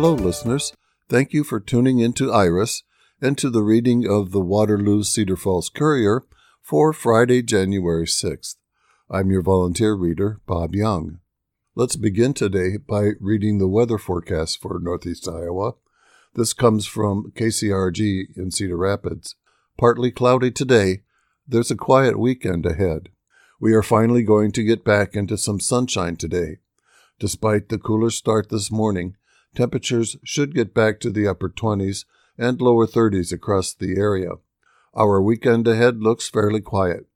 Hello, listeners. Thank you for tuning in to Iris and to the reading of the Waterloo Cedar Falls Courier for Friday, January 6th. I'm your volunteer reader, Bob Young. Let's begin today by reading the weather forecast for Northeast Iowa. This comes from KCRG in Cedar Rapids. Partly cloudy today. There's a quiet weekend ahead. We are finally going to get back into some sunshine today. Despite the cooler start this morning, temperatures should get back to the upper 20s and lower 30s across the area. Our weekend ahead looks fairly quiet.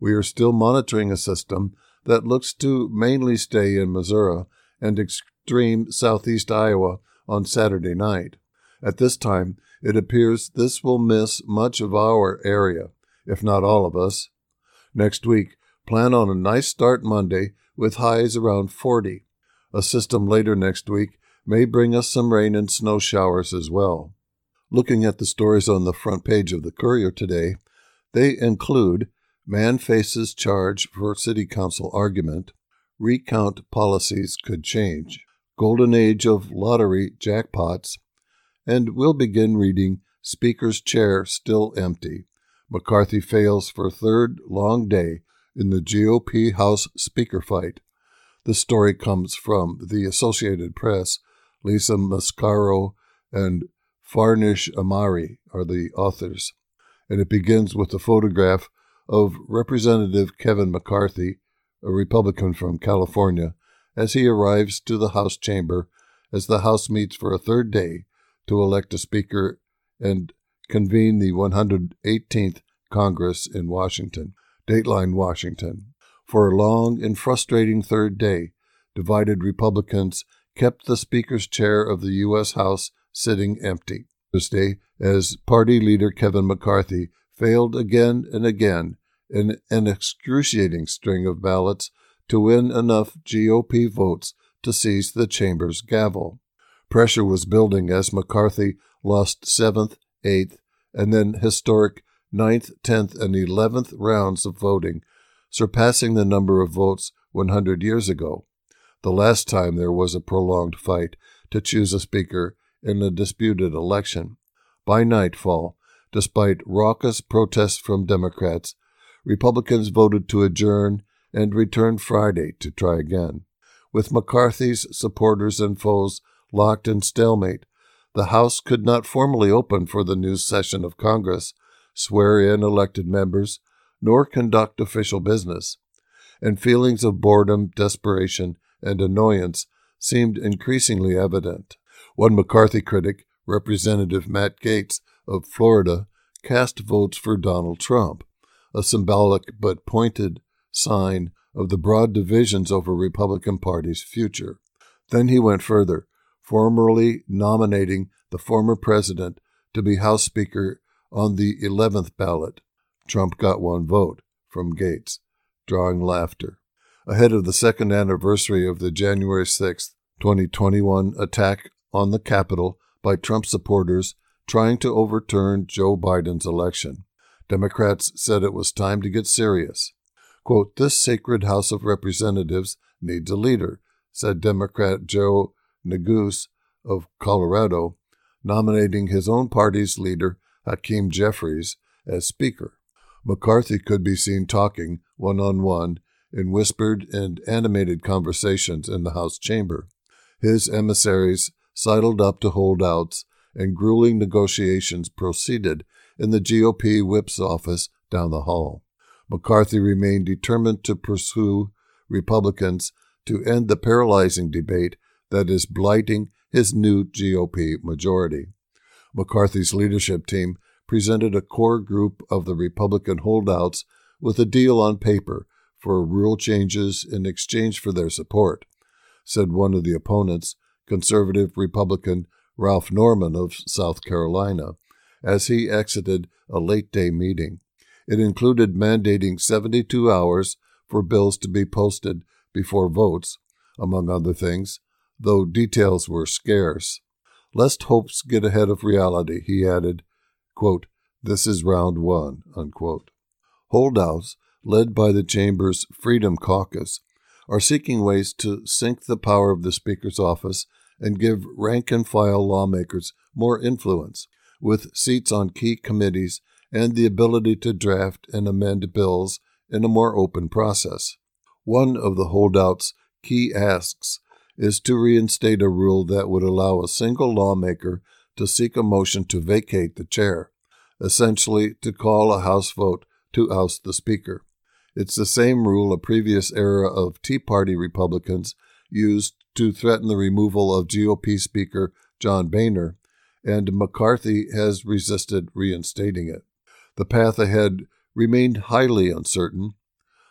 We are still monitoring a system that looks to mainly stay in Missouri and extreme southeast Iowa on Saturday night. At this time, it appears this will miss much of our area, if not all of us. Next week, plan on a nice start Monday with highs around 40. A system later next week may bring us some rain and snow showers as well. Looking at the stories on the front page of the Courier today, they include Man faces charge for city council argument, recount policies could change, golden age of lottery jackpots, and we'll begin reading Speaker's Chair Still Empty. McCarthy fails for third long day in the GOP House Speaker fight. The story comes from the Associated Press. Lisa Mascaro and Farnoush Amiri are the authors. And it begins with a photograph of Representative Kevin McCarthy, a Republican from California, as he arrives to the House chamber as the House meets for a third day to elect a Speaker and convene the 118th Congress in Washington, Dateline, Washington. For a long and frustrating third day, divided Republicans kept the Speaker's chair of the U.S. House sitting empty. This day, as Party Leader Kevin McCarthy failed again and again in an excruciating string of ballots to win enough GOP votes to seize the chamber's gavel. Pressure was building as McCarthy lost 7th, 8th, and then historic 9th, 10th, and 11th rounds of voting, surpassing the number of votes 100 years ago, the last time there was a prolonged fight to choose a speaker in a disputed election. By nightfall, despite raucous protests from Democrats, Republicans voted to adjourn and return Friday to try again. With McCarthy's supporters and foes locked in stalemate, the House could not formally open for the new session of Congress, swear in elected members, nor conduct official business, and feelings of boredom, desperation, and annoyance seemed increasingly evident. One McCarthy critic, Representative Matt Gaetz of Florida, cast votes for Donald Trump, a symbolic but pointed sign of the broad divisions over Republican Party's future. Then he went further, formally nominating the former president to be House Speaker on the 11th ballot. Trump got one vote from Gaetz, drawing laughter. Ahead of the second anniversary of the January 6, 2021 attack on the Capitol by Trump supporters trying to overturn Joe Biden's election. Democrats said it was time to get serious. Quote, this sacred House of Representatives needs a leader, said Democrat Joe Neguse of Colorado, nominating his own party's leader, Hakeem Jeffries, as Speaker. McCarthy could be seen talking one on one in whispered and animated conversations in the House chamber. His emissaries sidled up to holdouts, and grueling negotiations proceeded in the GOP whip's office down the hall. McCarthy remained determined to pursue Republicans to end the paralyzing debate that is blighting his new GOP majority. McCarthy's leadership team presented a core group of the Republican holdouts with a deal on paper for rule changes in exchange for their support, said one of the opponents, conservative Republican Ralph Norman of South Carolina, as he exited a late day meeting. It included mandating 72 hours for bills to be posted before votes, among other things, though details were scarce. Lest hopes get ahead of reality, he added, quote, This is round one. Unquote. Holdouts, led by the Chamber's Freedom Caucus, are seeking ways to sink the power of the Speaker's office and give rank and file lawmakers more influence, with seats on key committees and the ability to draft and amend bills in a more open process. One of the holdouts' key asks is to reinstate a rule that would allow a single lawmaker to seek a motion to vacate the chair, essentially to call a House vote to oust the Speaker. It's the same rule a previous era of Tea Party Republicans used to threaten the removal of GOP Speaker John Boehner, and McCarthy has resisted reinstating it. The path ahead remained highly uncertain.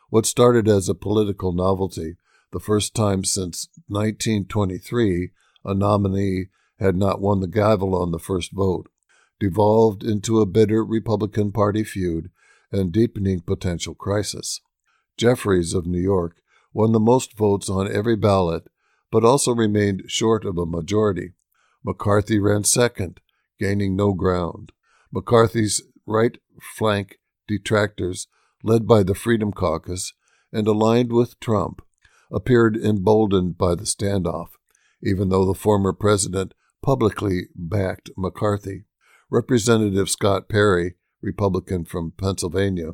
What started as a political novelty, the first time since 1923 a nominee had not won the gavel on the first vote, devolved into a bitter Republican Party feud and deepening potential crisis. Jeffries of New York won the most votes on every ballot, but also remained short of a majority. McCarthy ran second, gaining no ground. McCarthy's right flank detractors, led by the Freedom Caucus and aligned with Trump, appeared emboldened by the standoff, even though the former president publicly backed McCarthy. Representative Scott Perry Republican from Pennsylvania,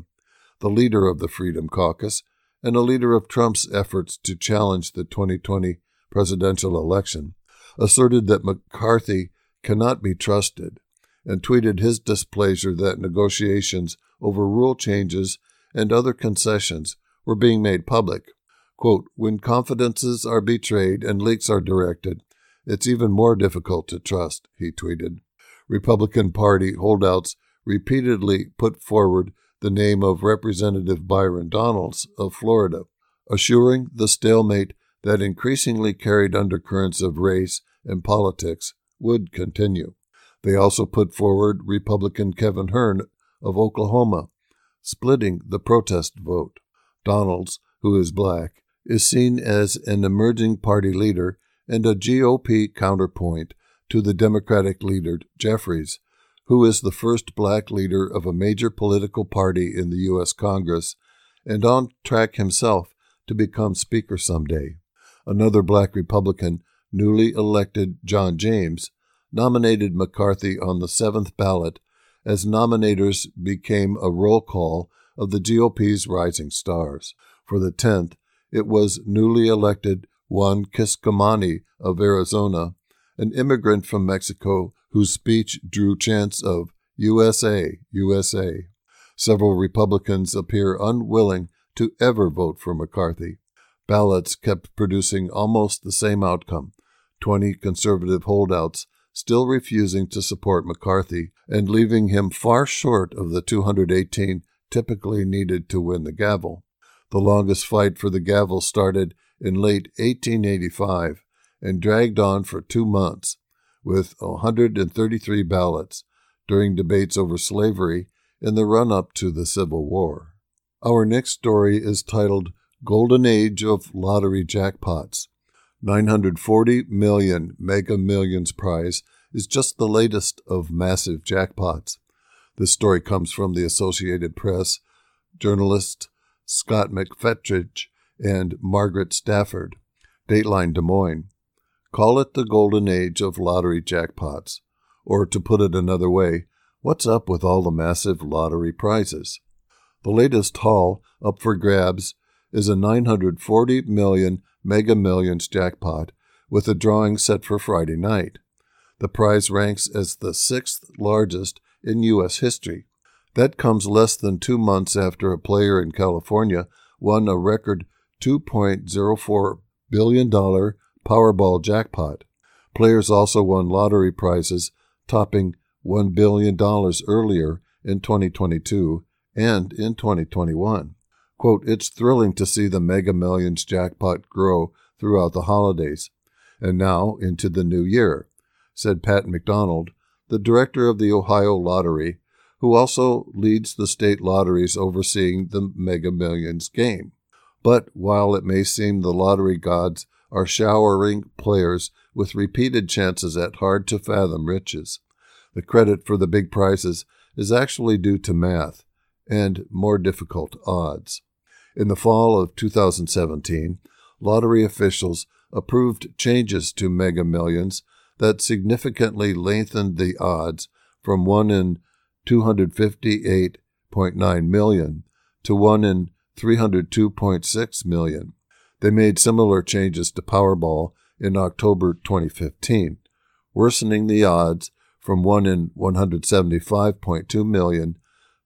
the leader of the Freedom Caucus, and a leader of Trump's efforts to challenge the 2020 presidential election, asserted that McCarthy cannot be trusted and tweeted his displeasure that negotiations over rule changes and other concessions were being made public. Quote, when confidences are betrayed and leaks are directed, it's even more difficult to trust, he tweeted. Republican Party holdouts repeatedly put forward the name of Representative Byron Donalds of Florida, assuring the stalemate that increasingly carried undercurrents of race and politics would continue. They also put forward Republican Kevin Hern of Oklahoma, splitting the protest vote. Donalds, who is black, is seen as an emerging party leader and a GOP counterpoint to the Democratic leader Jeffries, who is the first black leader of a major political party in the U.S. Congress and on track himself to become Speaker someday. Another black Republican, newly elected John James, nominated McCarthy on the seventh ballot as nominators became a roll call of the GOP's rising stars. For the tenth, it was newly elected Juan Ciscomani of Arizona, an immigrant from Mexico whose speech drew chants of USA, USA. Several Republicans appear unwilling to ever vote for McCarthy. Ballots kept producing almost the same outcome 20 conservative holdouts still refusing to support McCarthy and leaving him far short of the 218 typically needed to win the gavel. The longest fight for the gavel started in late 1885 and dragged on for two months with 133 ballots during debates over slavery in the run up to the Civil War. Our next story is titled Golden Age of Lottery Jackpots. 940 million Mega Millions prize is just the latest of massive jackpots. This story comes from the Associated Press, journalists Scott McFetridge and Margaret Stafford, Dateline Des Moines. Call it the golden age of lottery jackpots. Or to put it another way, what's up with all the massive lottery prizes? The latest haul up for grabs is a 940 million Mega Millions jackpot with a drawing set for Friday night. The prize ranks as the sixth largest in U.S. history. That comes less than two months after a player in California won a record $2.04 billion Powerball jackpot. Players also won lottery prizes topping $1 billion earlier in 2022 and in 2021. Quote, it's thrilling to see the Mega Millions jackpot grow throughout the holidays and now into the new year, said Pat McDonald, the director of the Ohio Lottery, who also leads the state lotteries overseeing the Mega Millions game. But while it may seem the lottery gods are showering players with repeated chances at hard to fathom riches. The credit for the big prizes is actually due to math and more difficult odds. In the fall of 2017, lottery officials approved changes to Mega Millions that significantly lengthened the odds from 1 in 258.9 million to 1 in 302.6 million. They made similar changes to Powerball in October 2015, worsening the odds from 1 in 175.2 million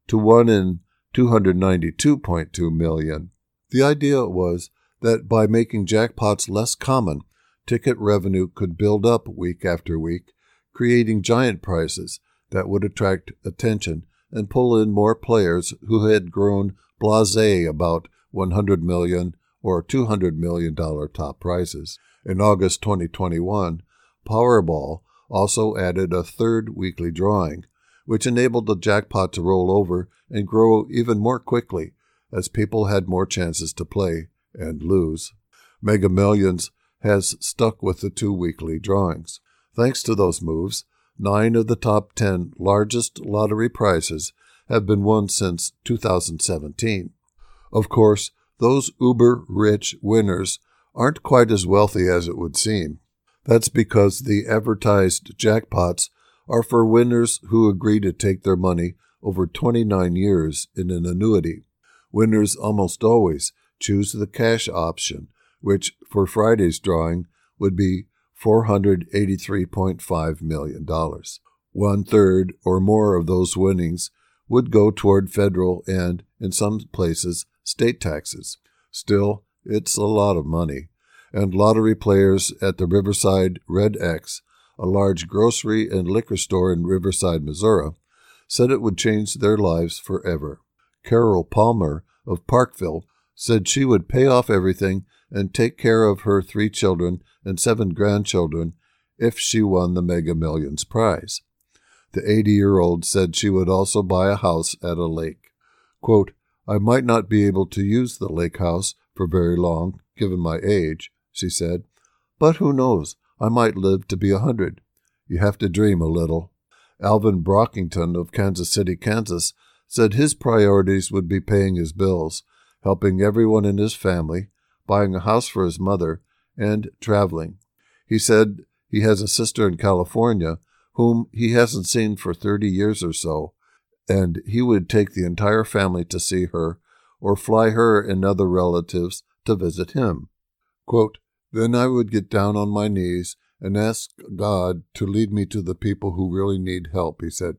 to 1 in 292.2 million. The idea was that by making jackpots less common, ticket revenue could build up week after week, creating giant prizes that would attract attention and pull in more players who had grown blasé about 100 million or 200 million dollar top prizes. In August 2021, Powerball also added a third weekly drawing, which enabled the jackpot to roll over and grow even more quickly as people had more chances to play and lose. Mega Millions has stuck with the two weekly drawings. Thanks to those moves, nine of the top 10 largest lottery prizes have been won since 2017. Of course, those uber rich winners aren't quite as wealthy as it would seem. That's because the advertised jackpots are for winners who agree to take their money over 29 years in an annuity. Winners almost always choose the cash option, which for Friday's drawing would be $483.5 million. One third or more of those winnings would go toward federal and, in some places, state taxes. Still, it's a lot of money. And lottery players at the Riverside Red X, a large grocery and liquor store in Riverside, Missouri, said it would change their lives forever. Carol Palmer of Parkville said she would pay off everything and take care of her three children and seven grandchildren if she won the Mega Millions prize. The 80 year old said she would also buy a house at a lake. Quote, I might not be able to use the lake house for very long, given my age, she said, but who knows? I might live to be a hundred. You have to dream a little. Alvin Brockington of Kansas City, Kansas, said his priorities would be paying his bills helping everyone in his family, buying a house for his mother, and traveling. He said he has a sister in California whom he hasn't seen for 30 years or so, and he would take the entire family to see her or fly her and other relatives to visit him. Quote, then I would get down on my knees and ask God to lead me to the people who really need help, he said.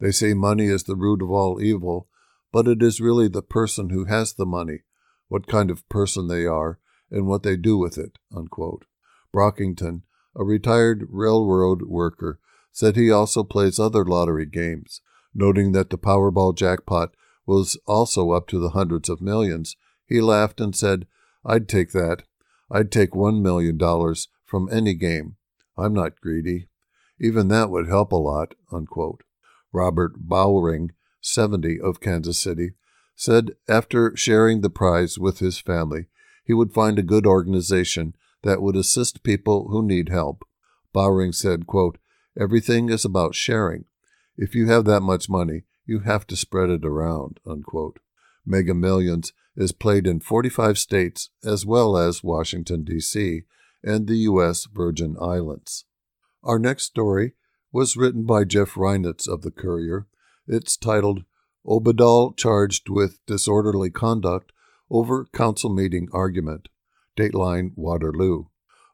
They say money is the root of all evil, but it is really the person who has the money, what kind of person they are, and what they do with it. Unquote. Brockington, a retired railroad worker, said he also plays other lottery games, noting that the Powerball jackpot was also up to the hundreds of millions. He laughed and said, I'd take that. I'd take one million dollars from any game. I'm not greedy. Even that would help a lot. Unquote. Robert Bowring 70 of Kansas City, said after sharing the prize with his family, he would find a good organization that would assist people who need help. Bowring said, quote, Everything is about sharing. If you have that much money, you have to spread it around. Unquote. Mega Millions is played in 45 states as well as Washington, D.C., and the U.S. Virgin Islands. Our next story was written by Jeff Reinitz of the Courier it's titled Obadal Charged with Disorderly Conduct Over Council Meeting Argument. Dateline Waterloo.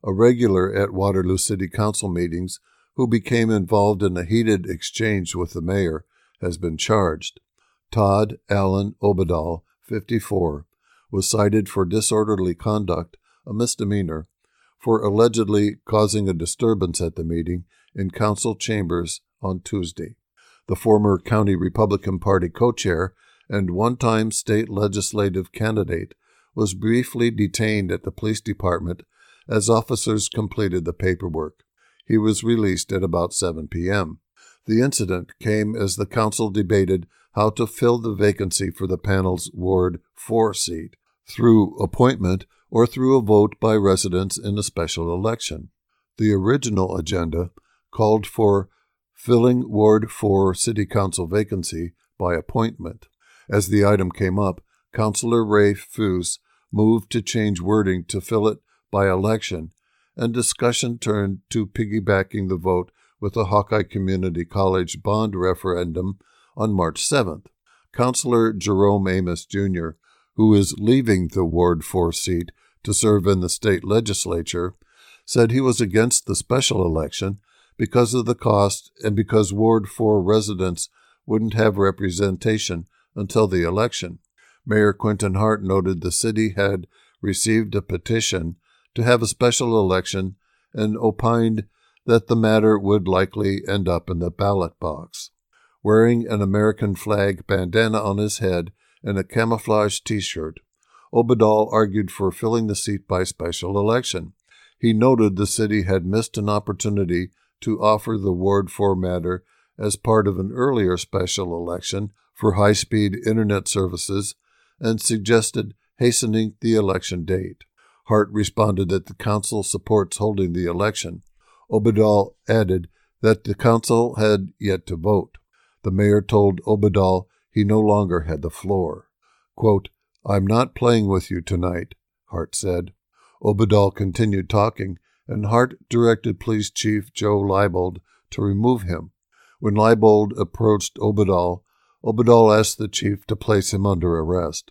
A regular at Waterloo City Council meetings who became involved in a heated exchange with the mayor has been charged. Todd Allen Obadal, 54, was cited for disorderly conduct, a misdemeanor, for allegedly causing a disturbance at the meeting in council chambers on Tuesday the former County Republican Party co chair and one time state legislative candidate, was briefly detained at the police department as officers completed the paperwork. He was released at about 7 p.m. The incident came as the council debated how to fill the vacancy for the panel's Ward 4 seat through appointment or through a vote by residents in a special election. The original agenda called for filling Ward 4 City Council vacancy by appointment. As the item came up, Councillor Ray Feuss moved to change wording to fill it by election, and discussion turned to piggybacking the vote with the Hawkeye Community College bond referendum on March 7th. Councillor Jerome Amos Jr., who is leaving the Ward 4 seat to serve in the state legislature, said he was against the special election because of the cost and because Ward 4 residents wouldn't have representation until the election. Mayor Quinton Hart noted the city had received a petition to have a special election and opined that the matter would likely end up in the ballot box. Wearing an American flag bandana on his head and a camouflage t shirt, Obadal argued for filling the seat by special election. He noted the city had missed an opportunity to offer the Ward 4 matter as part of an earlier special election for high speed internet services and suggested hastening the election date. Hart responded that the council supports holding the election. Obadal added that the council had yet to vote. The mayor told Obadal he no longer had the floor. Quote, I'm not playing with you tonight, Hart said. Obadal continued talking, and Hart directed Police Chief Joe Leibold to remove him. When Leibold approached Obadal, Obadal asked the chief to place him under arrest.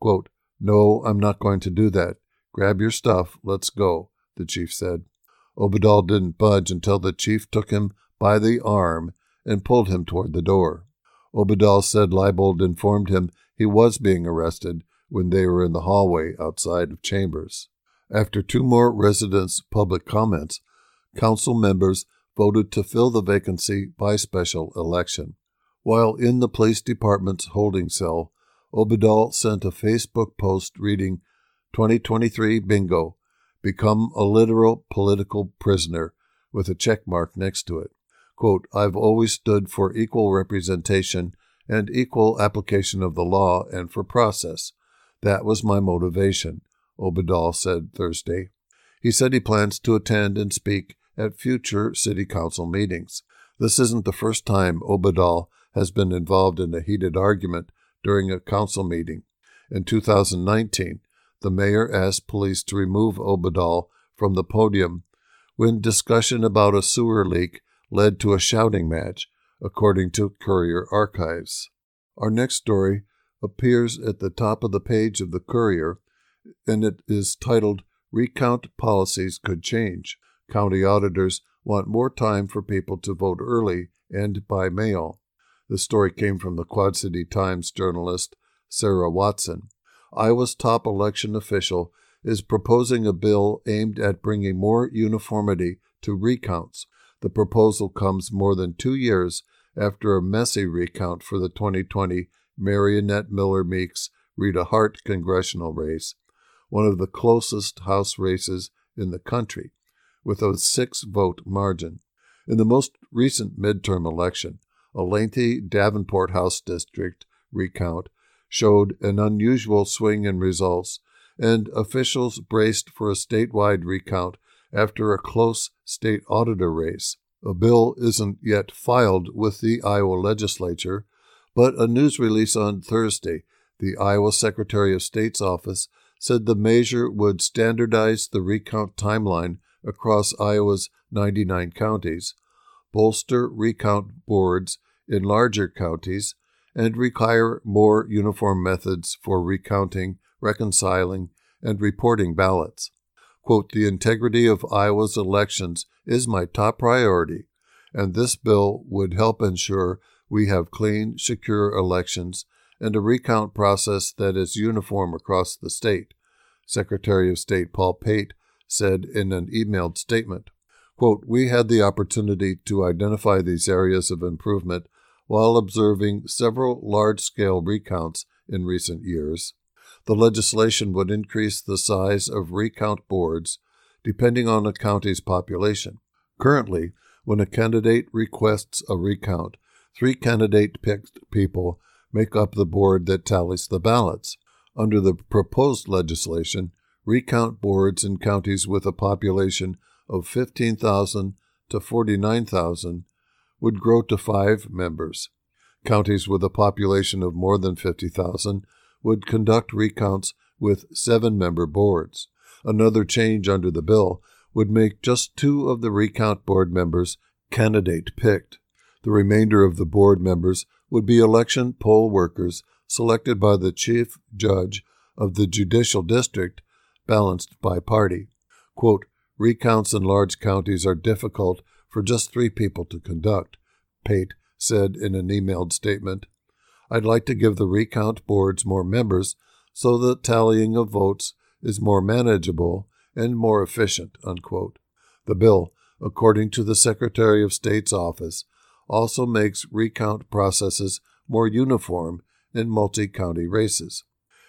Quote, No, I'm not going to do that. Grab your stuff, let's go, the chief said. Obadal didn't budge until the chief took him by the arm and pulled him toward the door. Obadal said Leibold informed him he was being arrested when they were in the hallway outside of chambers. After two more residents' public comments, council members voted to fill the vacancy by special election. While in the police department's holding cell, Obadal sent a Facebook post reading 2023 Bingo, become a literal political prisoner, with a check mark next to it. Quote, I've always stood for equal representation and equal application of the law and for process. That was my motivation, Obadal said Thursday. He said he plans to attend and speak at future city council meetings. This isn't the first time Obadal has been involved in a heated argument during a council meeting. In 2019, the mayor asked police to remove Obadal from the podium when discussion about a sewer leak led to a shouting match, according to Courier Archives. Our next story appears at the top of the page of the Courier, and it is titled Recount Policies Could Change. County auditors want more time for people to vote early and by mail. The story came from the Quad City Times journalist Sarah Watson. Iowa's top election official is proposing a bill aimed at bringing more uniformity to recounts. The proposal comes more than two years after a messy recount for the 2020 Mariannette Miller Meeks Rita Hart congressional race, one of the closest House races in the country, with a six vote margin. In the most recent midterm election, a lengthy Davenport House district recount showed an unusual swing in results, and officials braced for a statewide recount after a close state auditor race. A bill isn't yet filed with the Iowa legislature, but a news release on Thursday, the Iowa Secretary of State's office said the measure would standardize the recount timeline across Iowa's 99 counties, bolster recount boards in larger counties, and require more uniform methods for recounting, reconciling, and reporting ballots. Quote, the integrity of Iowa's elections is my top priority, and this bill would help ensure we have clean, secure elections and a recount process that is uniform across the state, Secretary of State Paul Pate said in an emailed statement. Quote, we had the opportunity to identify these areas of improvement while observing several large scale recounts in recent years. The legislation would increase the size of recount boards depending on a county's population. Currently, when a candidate requests a recount, three candidate picked people make up the board that tallies the ballots. Under the proposed legislation, recount boards in counties with a population of 15,000 to 49,000 would grow to five members. Counties with a population of more than 50,000 would conduct recounts with seven member boards. Another change under the bill would make just two of the recount board members candidate picked. The remainder of the board members would be election poll workers selected by the chief judge of the judicial district, balanced by party. Quote, recounts in large counties are difficult for just three people to conduct, Pate said in an emailed statement. I'd like to give the recount boards more members so the tallying of votes is more manageable and more efficient. Unquote. The bill, according to the Secretary of State's office, also makes recount processes more uniform in multi county races.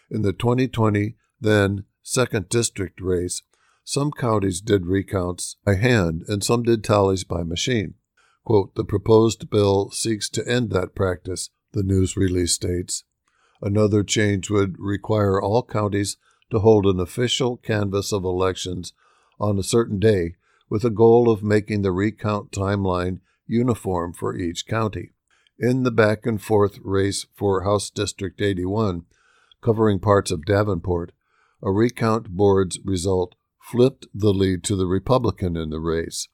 In the 2020 then second district race, some counties did recounts by hand and some did tallies by machine. Quote, the proposed bill seeks to end that practice, the news release states. Another change would require all counties to hold an official canvass of elections on a certain day with a goal of making the recount timeline uniform for each county. In the back and forth race for House District 81, covering parts of Davenport, a recount board's result flipped the lead to the Republican in the race.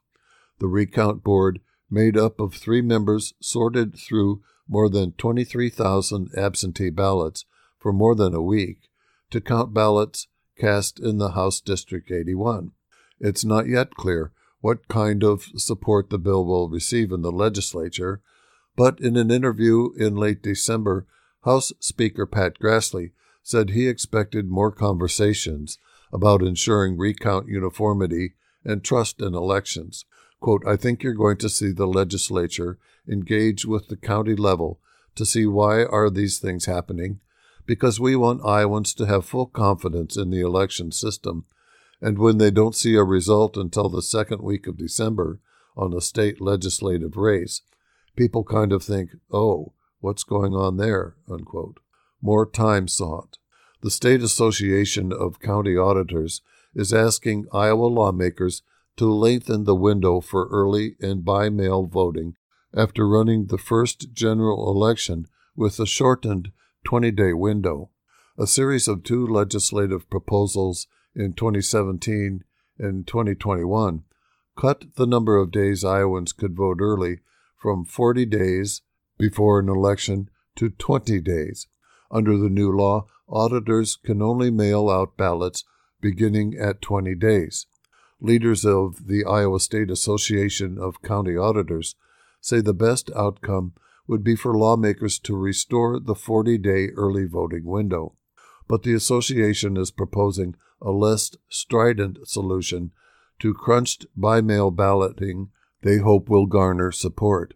The recount board, made up of three members, sorted through more than 23,000 absentee ballots for more than a week to count ballots cast in the House District 81. It's not yet clear what kind of support the bill will receive in the legislature, but in an interview in late December, House Speaker Pat Grassley said he expected more conversations about ensuring recount uniformity and trust in elections. Quote, I think you're going to see the legislature engage with the county level to see why are these things happening because we want Iowans to have full confidence in the election system and when they don't see a result until the second week of December on a state legislative race, people kind of think, oh, what's going on there? Unquote. More time sought. The State Association of County Auditors is asking Iowa lawmakers to lengthen the window for early and by mail voting after running the first general election with a shortened 20 day window. A series of two legislative proposals in 2017 and 2021 cut the number of days Iowans could vote early from 40 days before an election to 20 days. Under the new law, auditors can only mail out ballots beginning at 20 days. Leaders of the Iowa State Association of County Auditors say the best outcome would be for lawmakers to restore the 40 day early voting window. But the association is proposing a less strident solution to crunched by mail balloting they hope will garner support.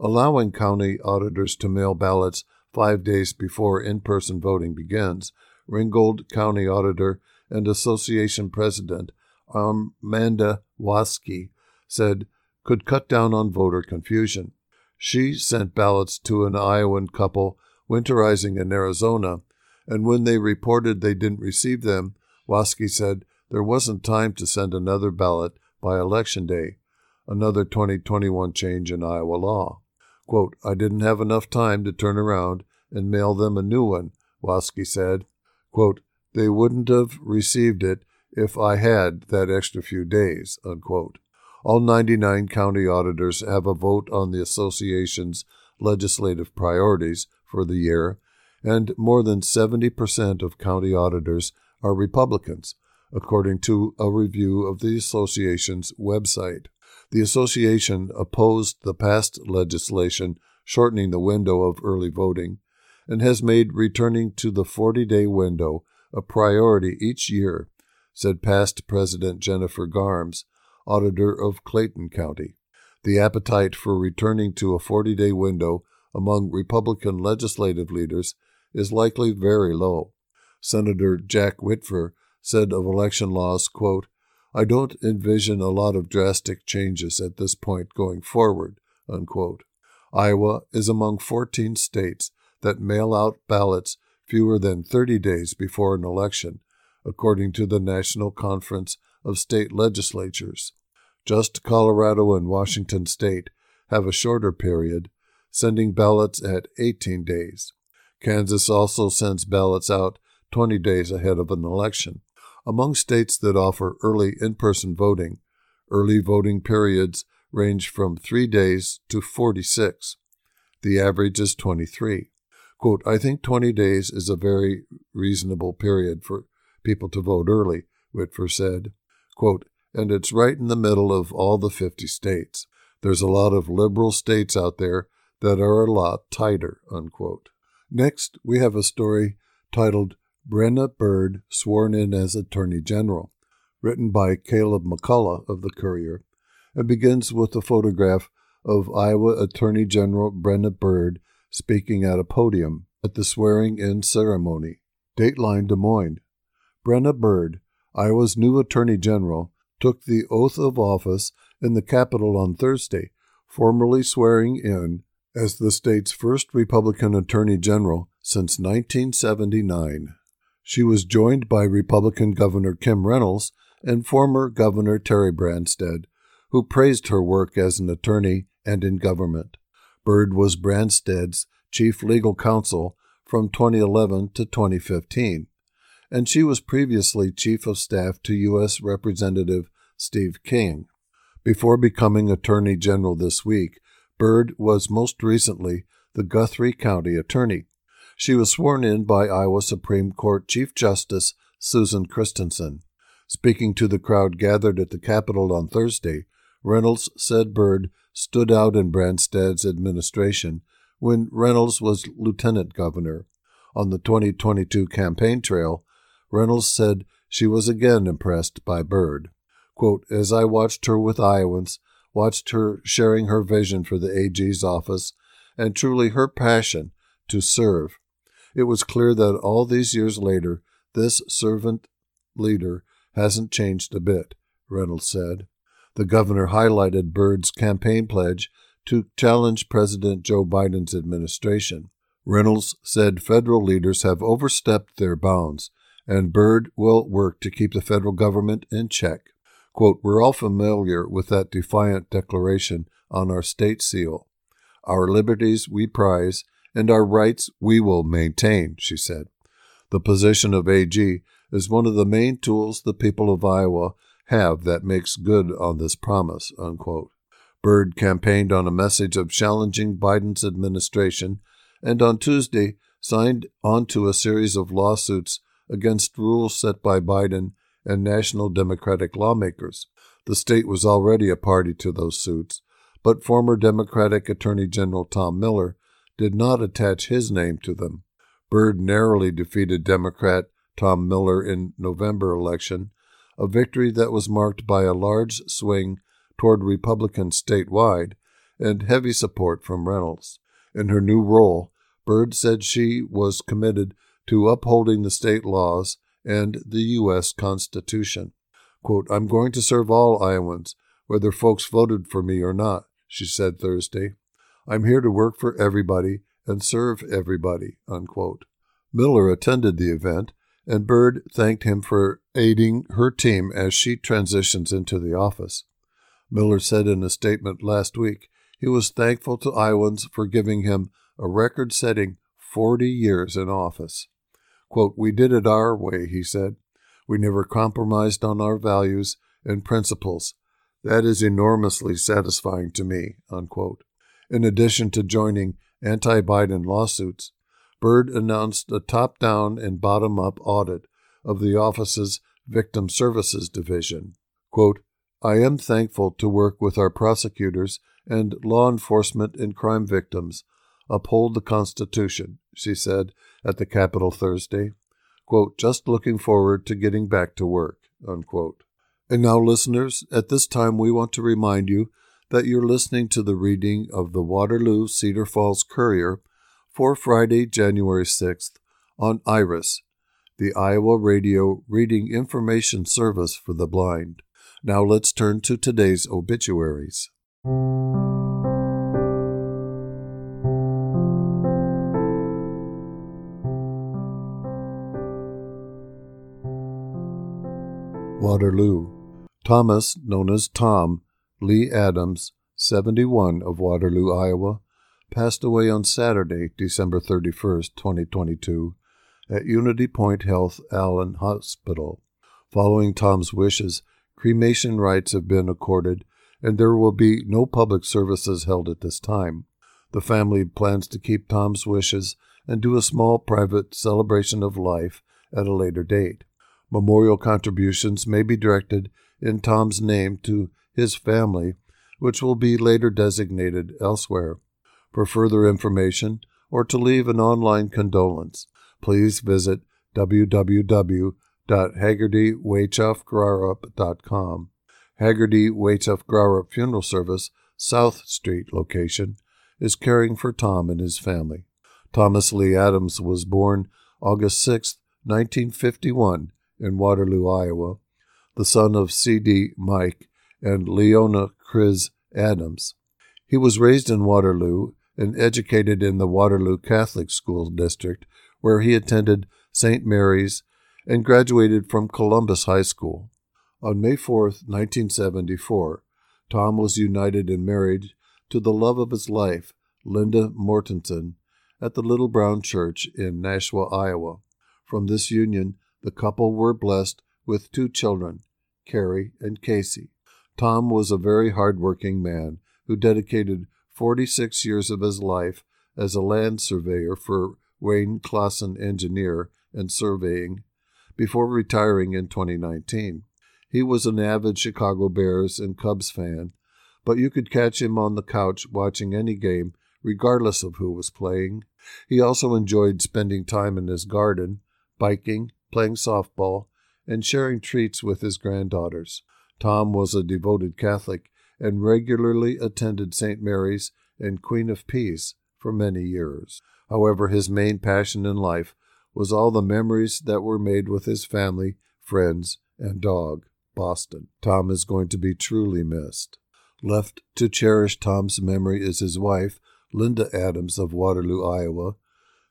Allowing county auditors to mail ballots five days before in person voting begins, Ringgold County Auditor and Association President Amanda Waske said could cut down on voter confusion. She sent ballots to an Iowan couple winterizing in Arizona, and when they reported they didn't receive them, Waske said there wasn't time to send another ballot by Election Day, another 2021 change in Iowa law. Quote, I didn't have enough time to turn around and mail them a new one, Waske said. Quote, they wouldn't have received it if I had that extra few days. Unquote. All 99 county auditors have a vote on the association's legislative priorities for the year, and more than 70% of county auditors are Republicans, according to a review of the association's website. The association opposed the past legislation shortening the window of early voting and has made returning to the 40 day window a priority each year, said past President Jennifer Garmes, auditor of Clayton County. The appetite for returning to a 40 day window among Republican legislative leaders is likely very low. Senator Jack Whitver said of election laws, quote, I don't envision a lot of drastic changes at this point going forward. Unquote. Iowa is among 14 states that mail out ballots fewer than 30 days before an election, according to the National Conference of State Legislatures. Just Colorado and Washington State have a shorter period, sending ballots at 18 days. Kansas also sends ballots out 20 days ahead of an election. Among states that offer early in person voting, early voting periods range from three days to 46. The average is 23. Quote, I think 20 days is a very reasonable period for people to vote early, Whitver said. Quote, and it's right in the middle of all the 50 states. There's a lot of liberal states out there that are a lot tighter, unquote. Next, we have a story titled Brenna Bird Sworn in as Attorney General, written by Caleb McCullough of the Courier, and begins with a photograph of Iowa Attorney General Brenna Bird speaking at a podium at the swearing in ceremony. Dateline Des Moines. Brenna Bird, Iowa's new Attorney General, took the oath of office in the Capitol on Thursday, formally swearing in as the state's first Republican Attorney General since 1979. She was joined by Republican Governor Kim Reynolds and former Governor Terry Branstad, who praised her work as an attorney and in government. Bird was Branstad's chief legal counsel from 2011 to 2015, and she was previously chief of staff to U.S. Representative Steve King. Before becoming Attorney General this week, Bird was most recently the Guthrie County Attorney. She was sworn in by Iowa Supreme Court Chief Justice Susan Christensen. Speaking to the crowd gathered at the Capitol on Thursday, Reynolds said Bird stood out in Branstad's administration when Reynolds was lieutenant governor. On the 2022 campaign trail, Reynolds said she was again impressed by Bird. Quote, As I watched her with Iowans, watched her sharing her vision for the AG's office, and truly her passion to serve, it was clear that all these years later, this servant leader hasn't changed a bit, Reynolds said. The governor highlighted Bird's campaign pledge to challenge President Joe Biden's administration. Reynolds said federal leaders have overstepped their bounds, and Bird will work to keep the federal government in check. Quote, We're all familiar with that defiant declaration on our state seal. Our liberties we prize, and our rights we will maintain, she said. The position of AG is one of the main tools the people of Iowa have that makes good on this promise. Unquote. Bird campaigned on a message of challenging Biden's administration and on Tuesday signed onto a series of lawsuits against rules set by Biden and national Democratic lawmakers. The state was already a party to those suits, but former Democratic Attorney General Tom Miller did not attach his name to them. Bird narrowly defeated Democrat Tom Miller in November election, a victory that was marked by a large swing toward Republicans statewide and heavy support from Reynolds. In her new role, Bird said she was committed to upholding the state laws and the U.S. Constitution. Quote, I'm going to serve all Iowans, whether folks voted for me or not, she said Thursday. I'm here to work for everybody and serve everybody. Unquote. Miller attended the event, and Bird thanked him for aiding her team as she transitions into the office. Miller said in a statement last week he was thankful to Iowans for giving him a record setting 40 years in office. Quote, We did it our way, he said. We never compromised on our values and principles. That is enormously satisfying to me. Unquote. In addition to joining anti Biden lawsuits, Bird announced a top down and bottom up audit of the office's Victim Services Division. Quote, I am thankful to work with our prosecutors and law enforcement and crime victims uphold the Constitution, she said at the Capitol Thursday. Quote, just looking forward to getting back to work. Unquote. And now, listeners, at this time we want to remind you that you're listening to the reading of the Waterloo Cedar Falls Courier for Friday, January 6th on IRIS, the Iowa Radio Reading Information Service for the Blind. Now let's turn to today's obituaries. Waterloo. Thomas, known as Tom, Lee Adams, 71 of Waterloo, Iowa, passed away on Saturday, December 31, 2022, at Unity Point Health Allen Hospital. Following Tom's wishes, cremation rites have been accorded, and there will be no public services held at this time. The family plans to keep Tom's wishes and do a small private celebration of life at a later date. Memorial contributions may be directed in Tom's name to his family, which will be later designated elsewhere. For further information or to leave an online condolence, please visit www.hagartywaychoffgrarup.com. Hagarty Waychoff Grarup Funeral Service, South Street location, is caring for Tom and his family. Thomas Lee Adams was born August 6, 1951, in Waterloo, Iowa, the son of C.D. Mike and Leona Chris Adams. He was raised in Waterloo and educated in the Waterloo Catholic School District, where he attended St. Mary's and graduated from Columbus High School. On May 4, 1974, Tom was united in marriage to the love of his life, Linda Mortensen, at the Little Brown Church in Nashua, Iowa. From this union, the couple were blessed with two children, Carrie and Casey. Tom was a very hard-working man who dedicated 46 years of his life as a land surveyor for Wayne Clausen Engineer and Surveying before retiring in 2019. He was an avid Chicago Bears and Cubs fan, but you could catch him on the couch watching any game, regardless of who was playing. He also enjoyed spending time in his garden, biking, playing softball, and sharing treats with his granddaughters. Tom was a devoted Catholic and regularly attended St. Mary's and Queen of Peace for many years. However, his main passion in life was all the memories that were made with his family, friends, and dog, Boston. Tom is going to be truly missed. Left to cherish Tom's memory is his wife, Linda Adams of Waterloo, Iowa,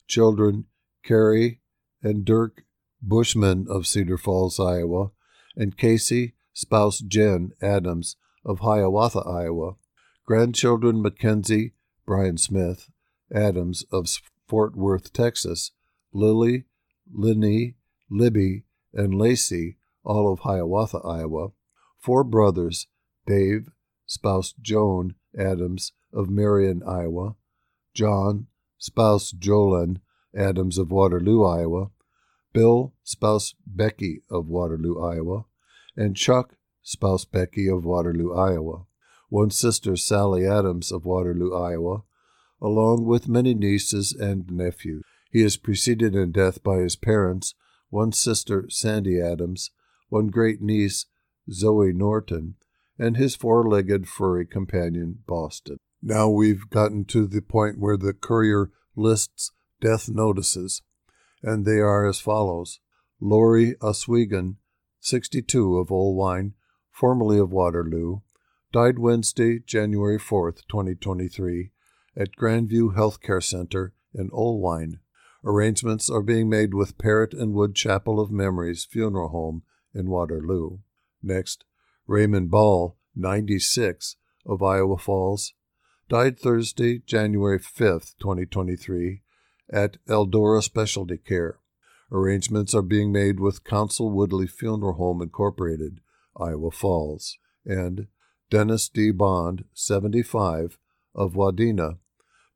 children Carrie and Dirk Bushman of Cedar Falls, Iowa, and Casey, spouse Jen Adams of Hiawatha, Iowa, grandchildren Mackenzie, Brian Smith, Adams of Fort Worth, Texas, Lily, Linny, Libby, and Lacey, all of Hiawatha, Iowa, four brothers, Dave, spouse Joan Adams of Marion, Iowa, John, spouse Jolyn Adams of Waterloo, Iowa, Bill, spouse Becky of Waterloo, Iowa, and Chuck, spouse Becky of Waterloo, Iowa, one sister Sally Adams of Waterloo, Iowa, along with many nieces and nephews. He is preceded in death by his parents, one sister Sandy Adams, one great niece Zoe Norton, and his four legged furry companion Boston. Now we've gotten to the point where the courier lists death notices, and they are as follows Lori Oswegan, 62 of Oelwein, formerly of Waterloo, died Wednesday, January 4th, 2023, at Grandview Healthcare Center in Oelwein. Arrangements are being made with Parrott and Wood Chapel of Memories Funeral Home in Waterloo. Next, Raymond Ball, 96, of Iowa Falls, died Thursday, January 5th, 2023, at Eldora Specialty Care. Arrangements are being made with Council Woodley Funeral Home Incorporated, Iowa Falls, and Dennis D. Bond, 75, of Wadena,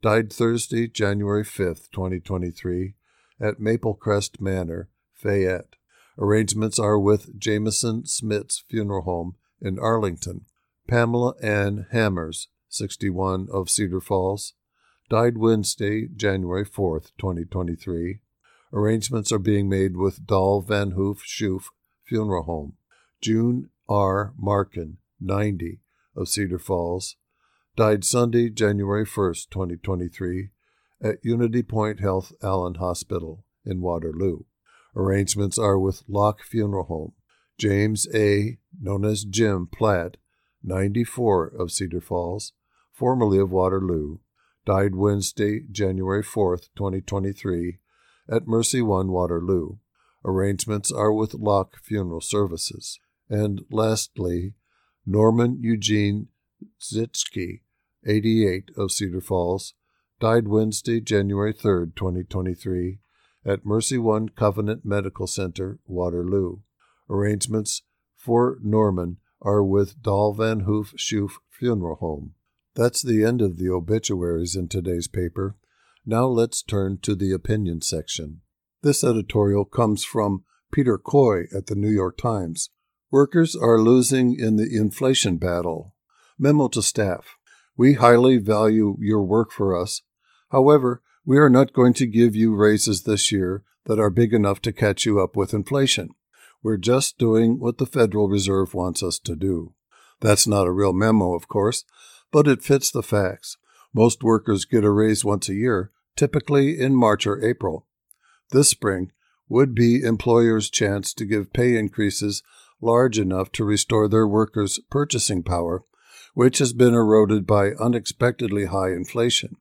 died Thursday, January 5th, 2023, at Maple Crest Manor, Fayette. Arrangements are with Jameson Smits Funeral Home in Arlington. Pamela Ann Hammers, 61, of Cedar Falls, died Wednesday, January 4th, 2023. Arrangements are being made with Dahl Van Hoof Schoof Funeral Home. June R. Markin, 90, of Cedar Falls, died Sunday, January 1st, 2023, at Unity Point Health Allen Hospital in Waterloo. Arrangements are with Locke Funeral Home. James A., known as Jim Platt, 94 of Cedar Falls, formerly of Waterloo, died Wednesday, January 4th, 2023, at Mercy One Waterloo. Arrangements are with Locke Funeral Services. And lastly, Norman Eugene Zitsky, 88 of Cedar Falls, died Wednesday, January 3, 2023, at Mercy One Covenant Medical Center, Waterloo. Arrangements for Norman are with Dahl Van Hoof Schoof Funeral Home. That's the end of the obituaries in today's paper. Now let's turn to the opinion section. This editorial comes from Peter Coy at the New York Times. Workers are losing in the inflation battle. Memo to staff. We highly value your work for us. However, we are not going to give you raises this year that are big enough to catch you up with inflation. We're just doing what the Federal Reserve wants us to do. That's not a real memo, of course, but it fits the facts. Most workers get a raise once a year, typically in March or April. This spring would be employers' chance to give pay increases large enough to restore their workers' purchasing power, which has been eroded by unexpectedly high inflation.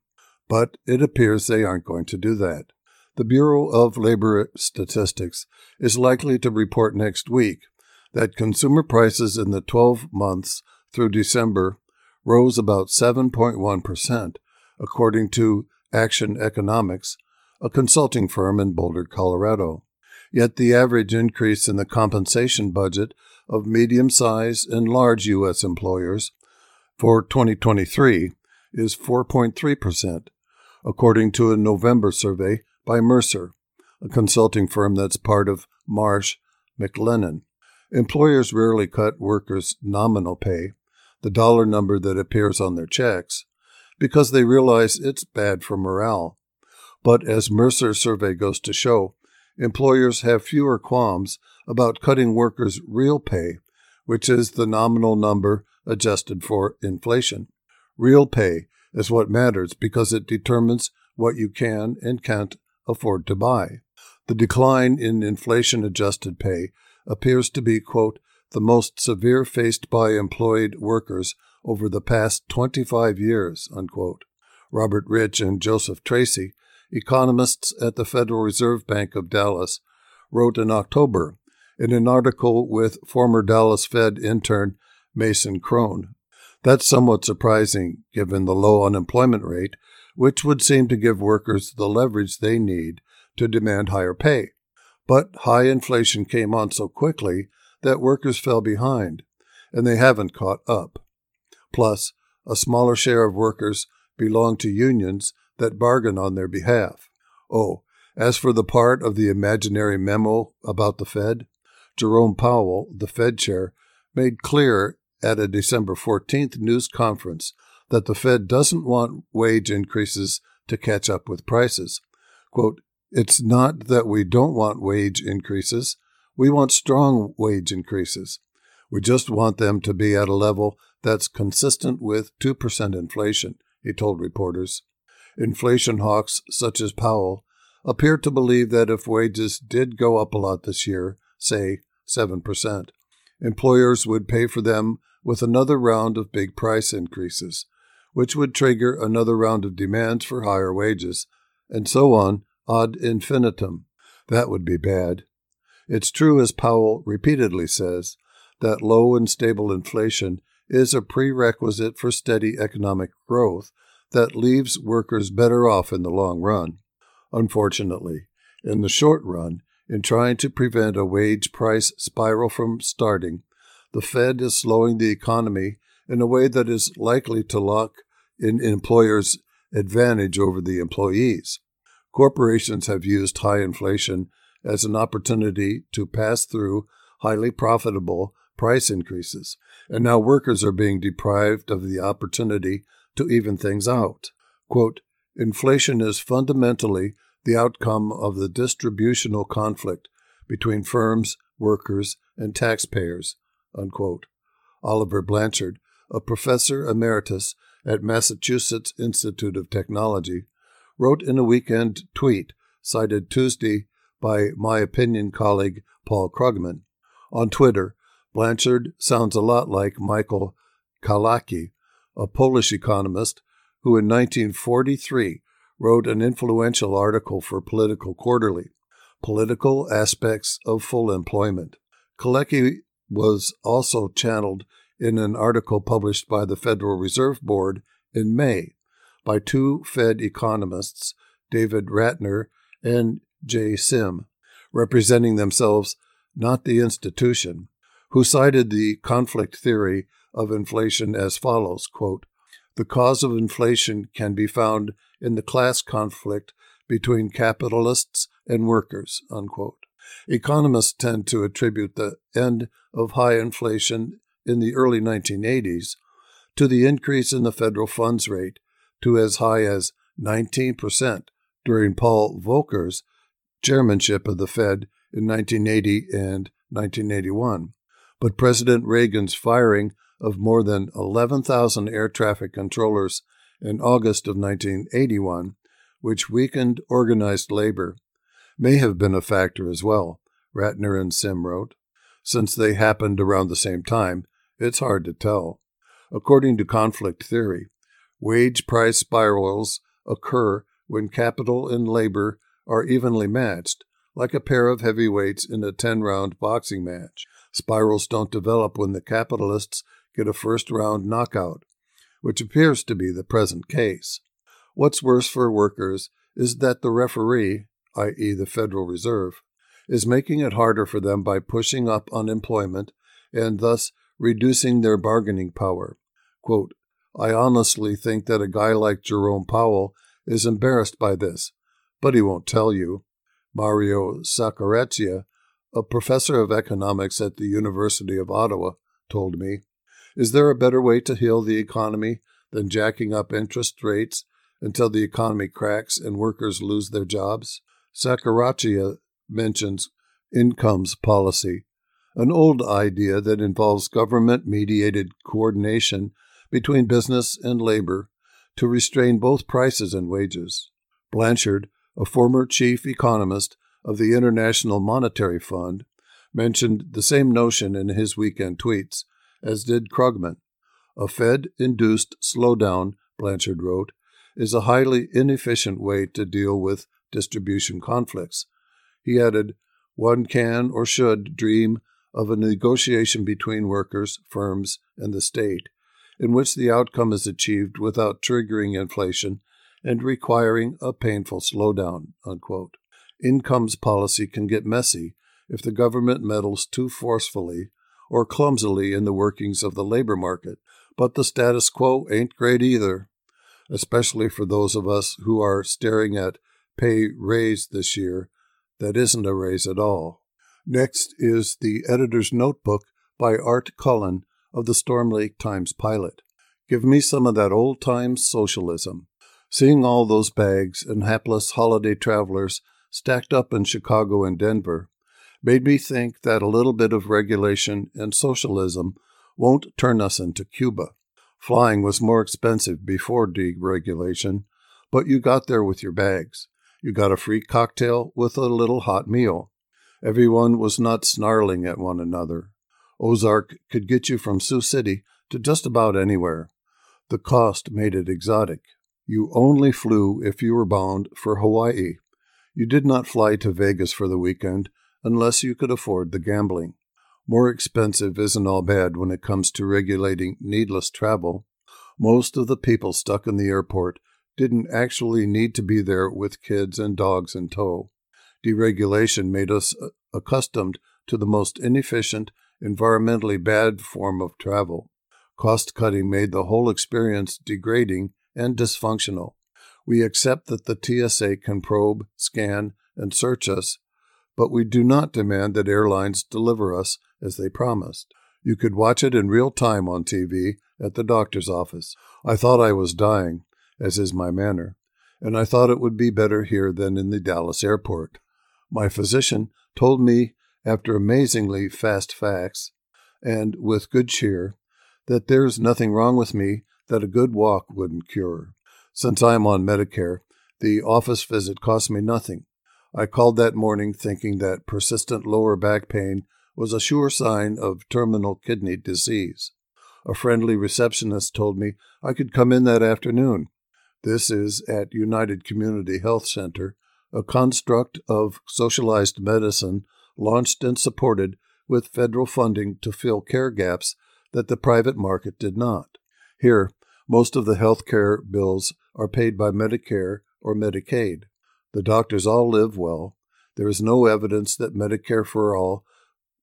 But it appears they aren't going to do that. The Bureau of Labor Statistics is likely to report next week that consumer prices in the 12 months through December rose about 7.1%, according to Action Economics, a consulting firm in Boulder, Colorado. Yet the average increase in the compensation budget of medium sized and large U.S. employers for 2023 is 4.3%, according to a November survey by Mercer, a consulting firm that's part of Marsh McLennan. Employers rarely cut workers' nominal pay, the dollar number that appears on their checks, because they realize it's bad for morale. But as Mercer's survey goes to show, employers have fewer qualms about cutting workers' real pay, which is the nominal number adjusted for inflation. Real pay is what matters because it determines what you can and can't afford to buy. The decline in inflation adjusted pay appears to be, quote, the most severe faced by employed workers over the past 25 years, unquote. Robert Rich and Joseph Tracy, economists at the Federal Reserve Bank of Dallas, wrote in October in an article with former Dallas Fed intern Mason Crone. That's somewhat surprising given the low unemployment rate, which would seem to give workers the leverage they need to demand higher pay. But high inflation came on so quickly that workers fell behind, and they haven't caught up. Plus, a smaller share of workers belong to unions that bargain on their behalf. Oh, as for the part of the imaginary memo about the Fed, Jerome Powell, the Fed chair, made clear at a December 14th news conference that the Fed doesn't want wage increases to catch up with prices. Quote, it's not that we don't want wage increases. We want strong wage increases. We just want them to be at a level that's consistent with 2% inflation, he told reporters. Inflation hawks such as Powell appear to believe that if wages did go up a lot this year, say 7%, employers would pay for them with another round of big price increases, which would trigger another round of demands for higher wages, and so on ad infinitum. That would be bad. It's true, as Powell repeatedly says, that low and stable inflation is a prerequisite for steady economic growth that leaves workers better off in the long run. Unfortunately, in the short run, in trying to prevent a wage price spiral from starting, the Fed is slowing the economy in a way that is likely to lock in employers' advantage over the employees. Corporations have used high inflation as an opportunity to pass through highly profitable price increases, and now workers are being deprived of the opportunity to even things out. Quote, Inflation is fundamentally the outcome of the distributional conflict between firms, workers, and taxpayers. Unquote. Oliver Blanchard, a professor emeritus at Massachusetts Institute of Technology, wrote in a weekend tweet cited Tuesday by my opinion colleague Paul Krugman. On Twitter, Blanchard sounds a lot like Michael Kalecki, a Polish economist who in 1943 wrote an influential article for Political Quarterly, Political Aspects of Full Employment. Kalecki was also channeled in an article published by the Federal Reserve Board in May by two Fed economists, David Ratner and Jae Sim, representing themselves not the institution, who cited the conflict theory of inflation as follows quote, The cause of inflation can be found in the class conflict between capitalists and workers. Unquote. Economists tend to attribute the end of high inflation in the early 1980s to the increase in the federal funds rate to as high as 19% during Paul Volcker's chairmanship of the Fed in 1980 and 1981. But President Reagan's firing of more than 11,000 air traffic controllers in August of 1981, which weakened organized labor, may have been a factor as well, Ratner and Sim wrote. Since they happened around the same time, it's hard to tell. According to conflict theory, wage price spirals occur when capital and labor are evenly matched, like a pair of heavyweights in a 10 round boxing match. Spirals don't develop when the capitalists get a first round knockout, which appears to be the present case. What's worse for workers is that the referee, i.e., the Federal Reserve, is making it harder for them by pushing up unemployment and thus reducing their bargaining power. Quote, I honestly think that a guy like Jerome Powell is embarrassed by this, but he won't tell you. Mario Seccareccia, a professor of economics at the University of Ottawa, told me. Is there a better way to heal the economy than jacking up interest rates until the economy cracks and workers lose their jobs? Seccareccia mentions incomes policy, an old idea that involves government mediated coordination between business and labor to restrain both prices and wages. Blanchard, a former chief economist of the International Monetary Fund, mentioned the same notion in his weekend tweets, as did Krugman. A Fed induced slowdown, Blanchard wrote, is a highly inefficient way to deal with distribution conflicts. He added, one can or should dream of a negotiation between workers, firms, and the state in which the outcome is achieved without triggering inflation and requiring a painful slowdown. Unquote. Incomes policy can get messy if the government meddles too forcefully or clumsily in the workings of the labor market, but the status quo ain't great either, especially for those of us who are staring at pay raise this year that isn't a raise at all. Next is the editor's notebook by Art Cullen of the Storm Lake Times pilot. Give me some of that old time socialism. Seeing all those bags and hapless holiday travelers stacked up in Chicago and Denver made me think that a little bit of regulation and socialism won't turn us into Cuba. Flying was more expensive before deregulation, but you got there with your bags. You got a free cocktail with a little hot meal. Everyone was not snarling at one another. Ozark could get you from Sioux City to just about anywhere. The cost made it exotic. You only flew if you were bound for Hawaii. You did not fly to Vegas for the weekend unless you could afford the gambling. More expensive isn't all bad when it comes to regulating needless travel. Most of the people stuck in the airport didn't actually need to be there with kids and dogs in tow. Deregulation made us uh, accustomed to the most inefficient environmentally bad form of travel. Cost cutting made the whole experience degrading and dysfunctional. We accept that the TSA can probe, scan, and search us, but we do not demand that airlines deliver us as they promised. You could watch it in real time on TV at the doctor's office. I thought I was dying, as is my manner, and I thought it would be better here than in the Dallas airport. My physician told me after amazingly fast facts, and with good cheer, that there's nothing wrong with me that a good walk wouldn't cure. Since I am on Medicare, the office visit cost me nothing. I called that morning thinking that persistent lower back pain was a sure sign of terminal kidney disease. A friendly receptionist told me I could come in that afternoon. This is at United Community Health Center, a construct of socialized medicine launched and supported with federal funding to fill care gaps that the private market did not. Here, most of the health care bills are paid by Medicare or Medicaid. The doctors all live well. There is no evidence that Medicare for all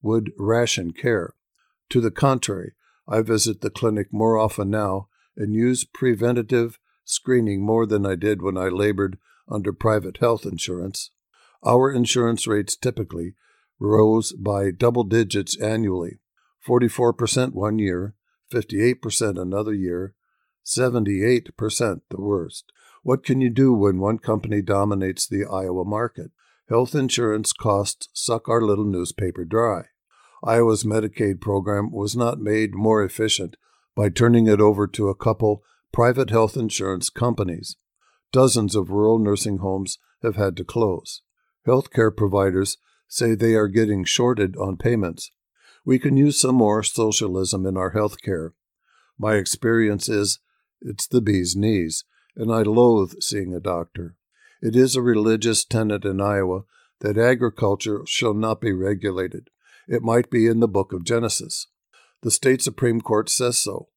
would ration care. To the contrary, I visit the clinic more often now and use preventative screening more than I did when I labored under private health insurance. Our insurance rates typically rose by double digits annually 44% one year, 58% another year, 78% the worst. What can you do when one company dominates the Iowa market? Health insurance costs suck our little newspaper dry. Iowa's Medicaid program was not made more efficient by turning it over to a couple private health insurance companies. Dozens of rural nursing homes have had to close. Healthcare providers say they are getting shorted on payments. We can use some more socialism in our healthcare. My experience is it's the bee's knees, and I loathe seeing a doctor. It is a religious tenet in Iowa that agriculture shall not be regulated. It might be in the book of Genesis. The state Supreme Court says so.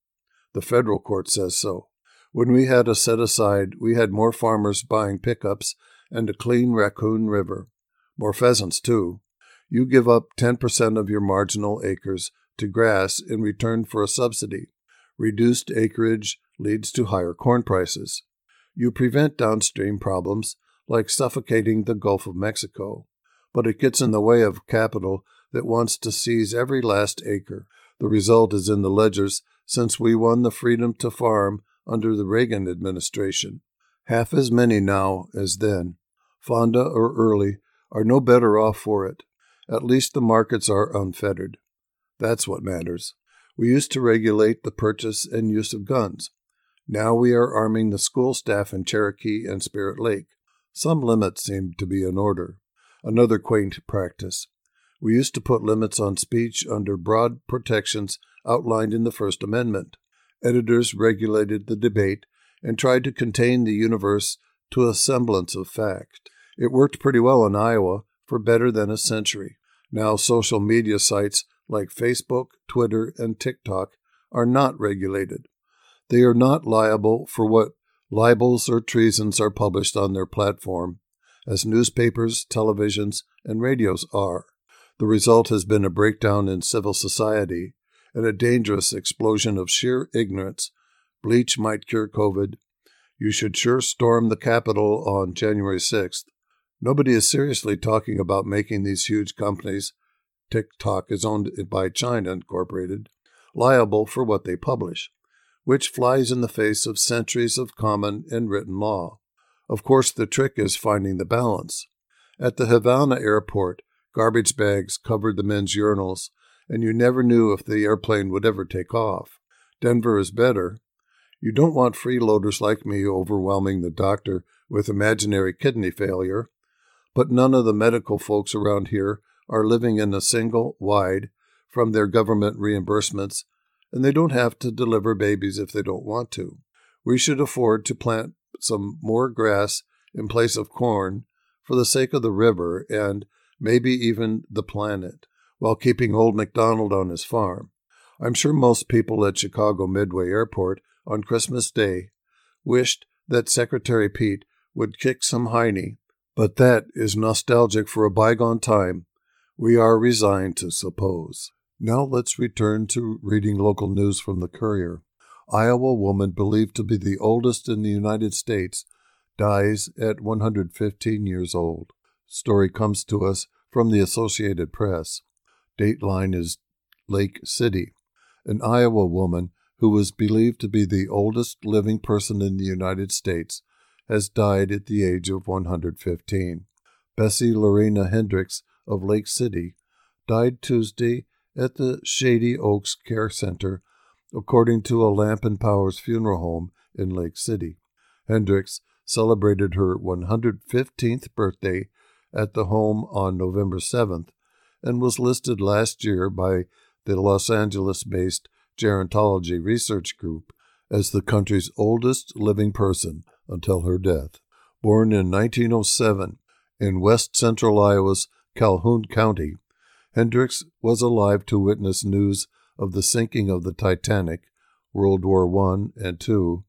The federal court says so. When we had a set aside, we had more farmers buying pickups and a clean raccoon river. More pheasants, too. You give up 10% of your marginal acres to grass in return for a subsidy. Reduced acreage leads to higher corn prices. You prevent downstream problems like suffocating the Gulf of Mexico, but it gets in the way of capital that wants to seize every last acre. The result is in the ledgers since we won the freedom to farm under the Reagan administration. Half as many now as then. Fonda or Early are no better off for it. At least the markets are unfettered. That's what matters. We used to regulate the purchase and use of guns. Now we are arming the school staff in Cherokee and Spirit Lake. Some limits seem to be in order. Another quaint practice. We used to put limits on speech under broad protections outlined in the First Amendment. Editors regulated the debate and tried to contain the universe to a semblance of fact. It worked pretty well in Iowa for better than a century. Now, social media sites like Facebook, Twitter, and TikTok are not regulated. They are not liable for what libels or treasons are published on their platform, as newspapers, televisions, and radios are. The result has been a breakdown in civil society and a dangerous explosion of sheer ignorance. Bleach might cure COVID. You should sure storm the Capitol on January 6th. Nobody is seriously talking about making these huge companies, TikTok is owned by China Incorporated, liable for what they publish, which flies in the face of centuries of common and written law. Of course, the trick is finding the balance. At the Havana airport, garbage bags covered the men's urinals, and you never knew if the airplane would ever take off. Denver is better. You don't want freeloaders like me overwhelming the doctor with imaginary kidney failure, but none of the medical folks around here are living in a single wide from their government reimbursements, and they don't have to deliver babies if they don't want to. We should afford to plant some more grass in place of corn for the sake of the river and maybe even the planet, while keeping old MacDonald on his farm. I'm sure most people at Chicago Midway Airport on Christmas Day wished that Secretary Pete would kick some hiney, but that is nostalgic for a bygone time we are resigned to suppose. Now let's return to reading local news from the Courier. Iowa woman believed to be the oldest in the United States dies at 115 years old. Story comes to us from the Associated Press. Dateline is Lake City. An Iowa woman who was believed to be the oldest living person in the United States has died at the age of 115. Bessie Lorena Hendricks of Lake City, died Tuesday at the Shady Oaks Care Center, according to a Lamp and Powers funeral home in Lake City. Hendricks celebrated her 115th birthday at the home on November 7th and was listed last year by the Los Angeles based Gerontology Research Group as the country's oldest living person until her death. Born in 1907 in west central Iowa's Calhoun County, Hendricks was alive to witness news of the sinking of the Titanic, World War I and II,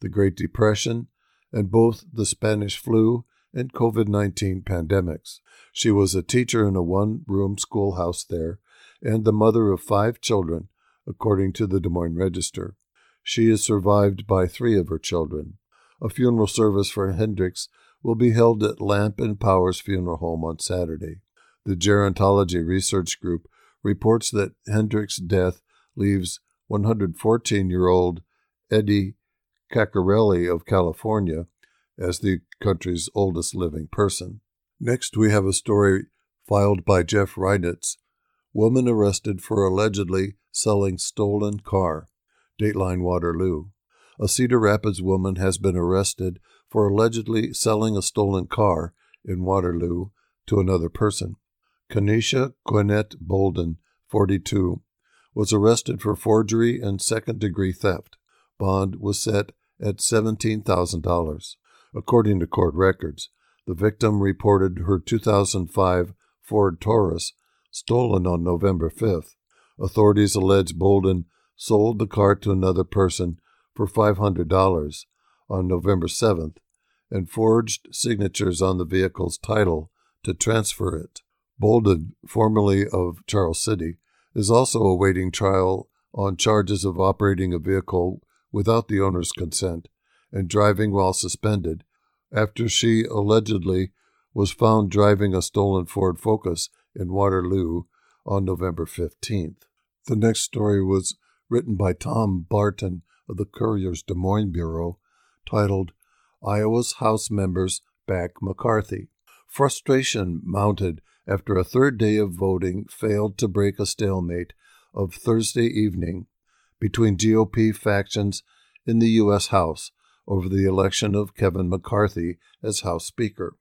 the Great Depression, and both the Spanish flu and COVID 19 pandemics. She was a teacher in a one room schoolhouse there and the mother of five children, according to the Des Moines Register. She is survived by three of her children. A funeral service for Hendricks will be held at Lamp and Powers Funeral Home on Saturday. The Gerontology Research Group reports that Hendricks' death leaves 114 year old Eddie Ceccarelli of California as the country's oldest living person. Next, we have a story filed by Jeff Reinitz Woman arrested for allegedly selling stolen car. Dateline Waterloo. A Cedar Rapids woman has been arrested for allegedly selling a stolen car in Waterloo to another person. Kanisha Gwinnett Bolden, 42, was arrested for forgery and second degree theft. Bond was set at $17,000. According to court records, the victim reported her 2005 Ford Taurus stolen on November 5th. Authorities allege Bolden sold the car to another person for $500 on November 7th and forged signatures on the vehicle's title to transfer it. Bolden, formerly of Charles City, is also awaiting trial on charges of operating a vehicle without the owner's consent and driving while suspended after she allegedly was found driving a stolen Ford Focus in Waterloo on November 15th. The next story was written by Tom Barton of the Courier's Des Moines Bureau, titled Iowa's House Members Back McCarthy. Frustration mounted after a third day of voting failed to break a stalemate of Thursday evening between GOP factions in the U.S. House over the election of Kevin McCarthy as House Speaker.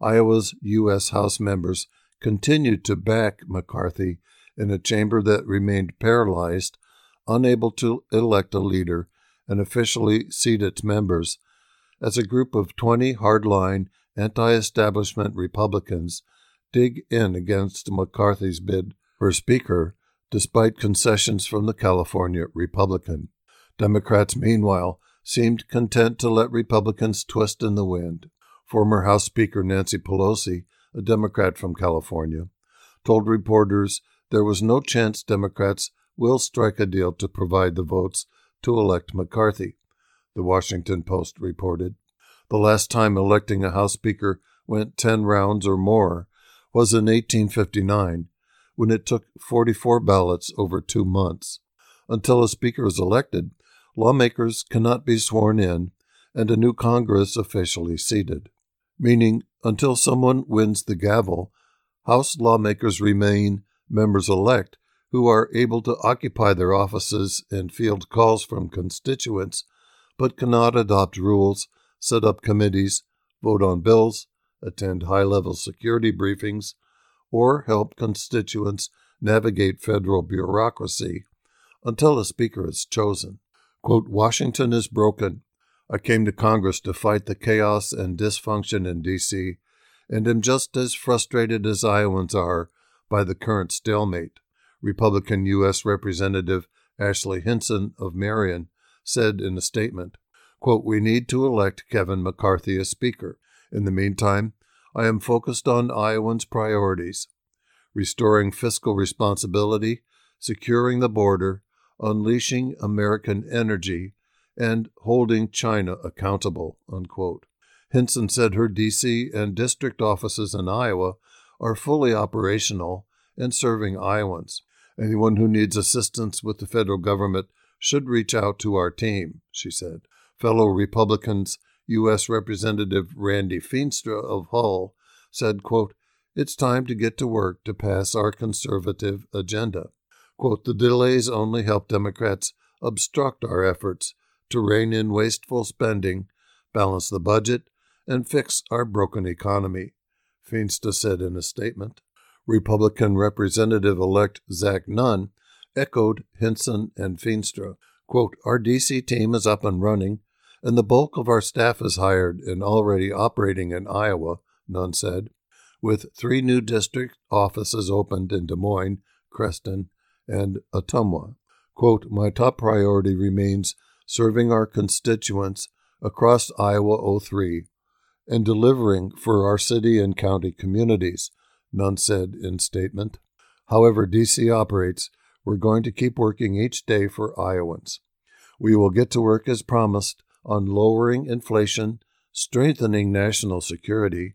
Iowa's U.S. House members continued to back McCarthy in a chamber that remained paralyzed, unable to elect a leader and officially seat its members, as a group of 20 hardline, anti establishment Republicans dig in against McCarthy's bid for Speaker, despite concessions from the California Republican. Democrats, meanwhile, seemed content to let Republicans twist in the wind. Former House Speaker Nancy Pelosi, a Democrat from California, told reporters there was no chance Democrats will strike a deal to provide the votes to elect McCarthy, the Washington Post reported. The last time electing a House Speaker went 10 rounds or more was in 1859, when it took 44 ballots over two months. Until a Speaker is elected, lawmakers cannot be sworn in and a new Congress officially seated, meaning until someone wins the gavel, House lawmakers remain members elect who are able to occupy their offices and field calls from constituents, but cannot adopt rules, set up committees, vote on bills, attend high level security briefings, or help constituents navigate federal bureaucracy until a speaker is chosen. Quote, Washington is broken. I came to Congress to fight the chaos and dysfunction in D.C., and am just as frustrated as Iowans are by the current stalemate. Republican U.S. Representative Ashley Hinson of Marion said in a statement, quote, We need to elect Kevin McCarthy as Speaker. In the meantime, I am focused on Iowans' priorities restoring fiscal responsibility, securing the border, unleashing American energy, and holding China accountable. Unquote. Hinson said her D.C. and district offices in Iowa are fully operational and serving Iowans. Anyone who needs assistance with the federal government should reach out to our team, she said. Fellow Republicans U.S. Representative Randy Feenstra of Hull said, quote, It's time to get to work to pass our conservative agenda. Quote, the delays only help Democrats obstruct our efforts to rein in wasteful spending, balance the budget, and fix our broken economy, Feenstra said in a statement. Republican Representative elect Zach Nunn echoed Hinson and Feenstra. Quote, Our D.C. team is up and running, and the bulk of our staff is hired and already operating in Iowa, Nunn said, with three new district offices opened in Des Moines, Creston, and Ottumwa. Quote, My top priority remains serving our constituents across Iowa 03 and delivering for our city and county communities, Nunn said in statement. However DC operates, we're going to keep working each day for Iowans. We will get to work as promised on lowering inflation, strengthening national security,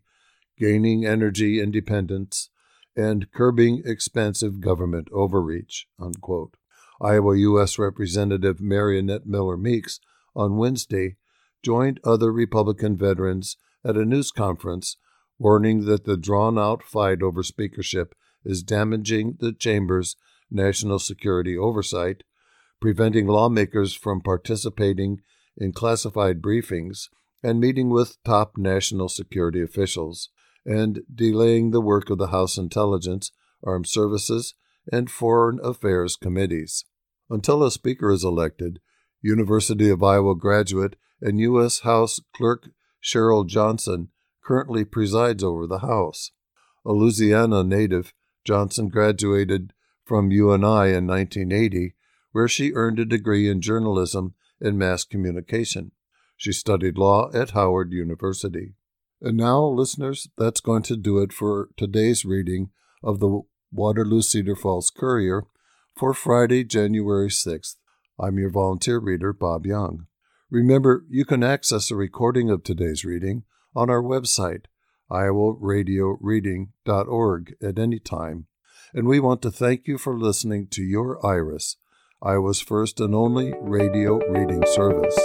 gaining energy independence, and curbing expensive government overreach. Unquote. Iowa U.S. Representative Mariannette Miller Meeks on Wednesday joined other Republican veterans at a news conference warning that the drawn out fight over speakership is damaging the chamber's national security oversight, preventing lawmakers from participating in classified briefings and meeting with top national security officials, and delaying the work of the House Intelligence, Armed Services, and Foreign Affairs committees. Until a speaker is elected, University of Iowa graduate and U.S. House Clerk Cheryl Johnson currently presides over the House. A Louisiana native, Johnson graduated from UNI in 1980, where she earned a degree in journalism and mass communication. She studied law at Howard University. And now, listeners, that's going to do it for today's reading of the Waterloo Cedar Falls Courier for Friday, January 6th. I'm your volunteer reader, Bob Young. Remember, you can access a recording of today's reading on our website, iowaradioreading.org, at any time. And we want to thank you for listening to Your Iris, Iowa's first and only radio reading service.